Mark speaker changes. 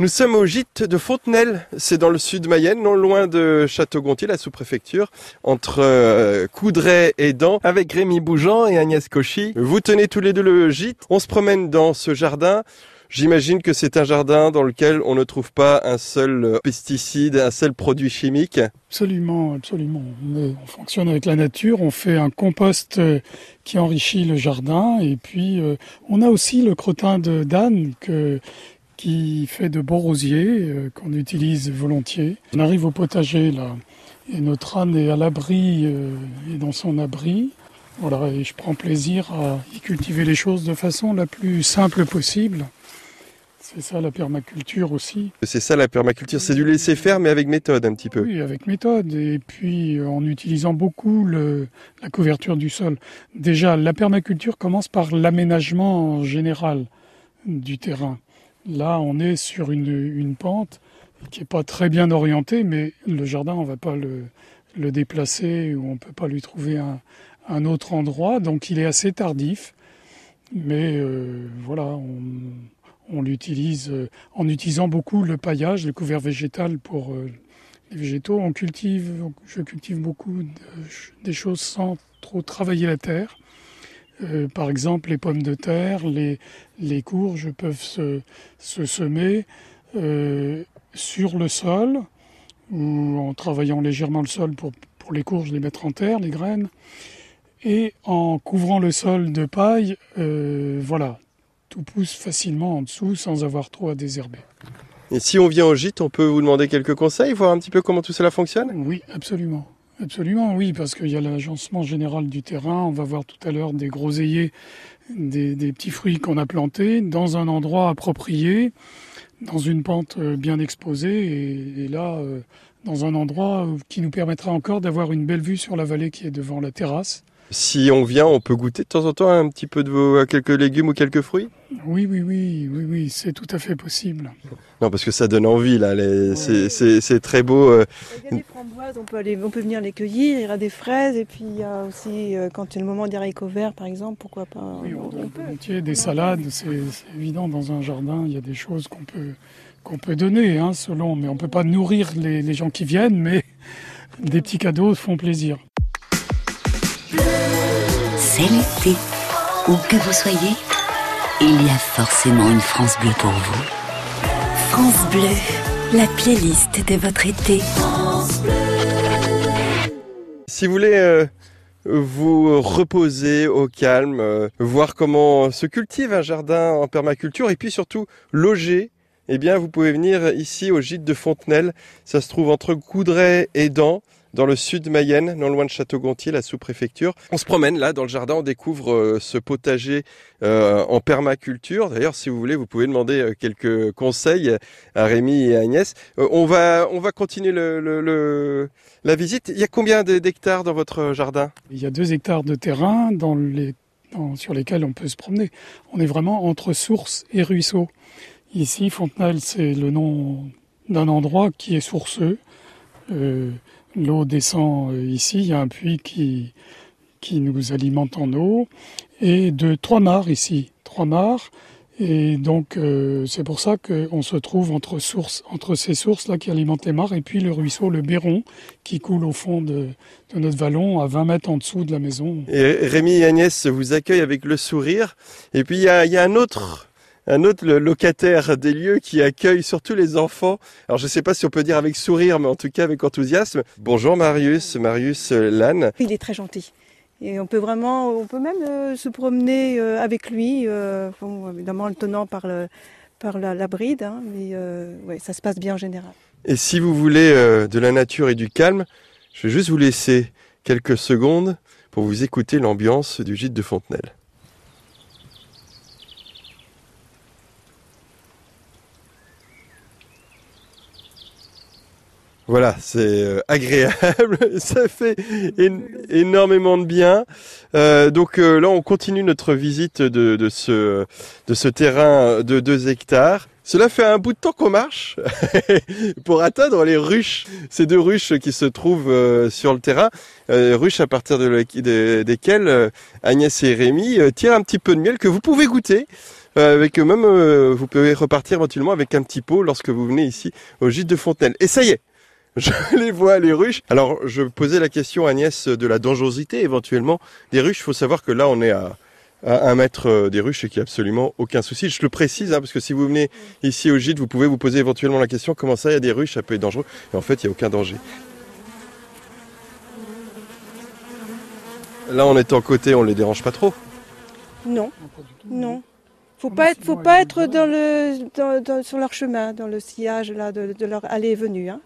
Speaker 1: Nous sommes au gîte de Fontenelle, c'est dans le sud de Mayenne, non loin de Château-Gontier, la sous-préfecture, entre euh, Coudray et Dent, avec Rémi Bougeant et Agnès Cauchy. Vous tenez tous les deux le gîte, on se promène dans ce jardin. J'imagine que c'est un jardin dans lequel on ne trouve pas un seul euh, pesticide, un seul produit chimique.
Speaker 2: Absolument, absolument. On, on fonctionne avec la nature, on fait un compost euh, qui enrichit le jardin et puis on a aussi le crottin de d'âne que qui fait de beaux rosiers euh, qu'on utilise volontiers. On arrive au potager là et notre âne est à l'abri euh, et dans son abri. Voilà, et je prends plaisir à y cultiver les choses de façon la plus simple possible. C'est ça la permaculture aussi.
Speaker 1: C'est ça la permaculture, c'est du laisser faire mais avec méthode un petit peu.
Speaker 2: Oui, avec méthode et puis euh, en utilisant beaucoup le, la couverture du sol. Déjà, la permaculture commence par l'aménagement général du terrain. Là, on est sur une, pente qui n'est pas très bien orientée, mais le jardin, on ne va pas le, déplacer ou on ne peut pas lui trouver un, autre endroit. Donc, il est assez tardif. Mais euh, voilà, on, l'utilise euh, en utilisant beaucoup le paillage, le couvert végétal pour euh, les végétaux. On cultive, je cultive beaucoup de, des choses sans trop travailler la terre. Euh, par exemple, les pommes de terre, les, les courges peuvent se, se semer euh, sur le sol ou en travaillant légèrement le sol pour, pour les courges, les mettre en terre, les graines, et en couvrant le sol de paille, euh, voilà, tout pousse facilement en dessous sans avoir trop à désherber.
Speaker 1: Et si on vient au gîte, on peut vous demander quelques conseils, voir un petit peu comment tout cela fonctionne?
Speaker 2: Oui, absolument. Absolument, oui, parce qu'il y a l'agencement général du terrain. On va voir tout à l'heure des groseilliers, des, des petits fruits qu'on a plantés dans un endroit approprié, dans une pente euh, bien exposée, et, et là, euh, dans un endroit qui nous permettra encore d'avoir une belle vue sur la vallée qui est devant la terrasse.
Speaker 1: Si on vient, on peut goûter de temps en temps un petit peu de vos quelques légumes ou quelques fruits?
Speaker 2: Oui, oui, oui, oui, oui, c'est tout à fait possible.
Speaker 1: Non, parce que ça donne envie, là. Les... Ouais. C'est très beau. Euh...
Speaker 3: On peut, aller, on peut venir les cueillir. Il y a des fraises, et puis il y a aussi, euh, quand il y a le moment des haricots verts, par exemple, pourquoi pas
Speaker 2: Oui, on, on peut. Des salades, c'est évident, dans un jardin, il y a des choses qu'on peut, qu'on peut donner, hein, selon. Mais on ne peut pas nourrir les, les gens qui viennent, mais des petits cadeaux font plaisir.
Speaker 4: C'est l'été. Où que vous soyez, il y a forcément une France bleue pour vous. France Bleu, la playlist de votre été.
Speaker 1: Si vous voulez euh, vous reposer au calme, euh, voir comment se cultive un jardin en permaculture et puis surtout loger eh bien, vous pouvez venir ici au gîte de Fontenelle. Ça se trouve entre Coudray et Dent dans le sud Mayenne, non loin de Château-Gontier, la sous-préfecture. On se promène là dans le jardin, on découvre euh, ce potager euh, en permaculture. D'ailleurs, si vous voulez, vous pouvez demander euh, quelques conseils à Rémi et à Agnès. On va on va continuer le, la visite. Il y a combien d'hectares dans votre jardin?
Speaker 2: Il y a deux hectares de terrain sur lesquels on peut se promener. On est vraiment entre source et ruisseau. Ici, Fontenelle, c'est le nom d'un endroit qui est sourceux. L'eau descend ici, il y a un puits qui, qui nous alimente en eau, et de trois mares ici, trois mares. Et donc euh, c'est pour ça qu'on se trouve entre, sources, entre ces sources-là qui alimentent les mares et puis le ruisseau, le Béron, qui coule au fond de, notre vallon à 20 mètres en dessous de la maison.
Speaker 1: Et Rémi et Agnès vous accueillent avec le sourire. Et puis il y a un autre un autre locataire des lieux qui accueille surtout les enfants. Alors je ne sais pas si on peut dire avec sourire, mais en tout cas avec enthousiasme. Bonjour Marius, Marius Lannes.
Speaker 3: Il est très gentil. Et on peut vraiment, on peut même euh, se promener euh, avec lui, euh, bon, évidemment le tenant par, le, par la, la bride, hein, mais euh, ouais, ça se passe bien en général.
Speaker 1: Et si vous voulez euh, de la nature et du calme, je vais juste vous laisser quelques secondes pour vous écouter l'ambiance du gîte de Fontenelle. Voilà, c'est euh, agréable, ça fait énormément de bien. Euh, donc euh, là, on continue notre visite de, de, ce, de ce terrain de 2 hectares. Cela fait un bout de temps qu'on marche pour atteindre les ruches, ces deux ruches qui se trouvent euh, sur le terrain, euh, ruches à partir de, de, desquelles euh, Agnès et Rémi tirent un petit peu de miel que vous pouvez goûter. euh, avec même, euh, vous pouvez repartir éventuellement avec un petit pot lorsque vous venez ici au gîte de Fontenelle. Et ça y est, je les vois, les ruches. Alors, je posais la question à Agnès de la dangerosité éventuellement des ruches. Il faut savoir que là, on est à, à un mètre euh, des ruches et qu'il n'y a absolument aucun souci. Je le précise, hein, parce que si vous venez ici au gîte, vous pouvez vous poser éventuellement la question, comment ça, il y a des ruches, ça peut être dangereux. Et en fait, il n'y a aucun danger. Là, on est en côté, on les dérange pas trop.
Speaker 3: Non, non. Faut pas être, faut pas être dans le, dans- dans- sur leur chemin, dans le sillage là de, de leur allée et venue. Hein.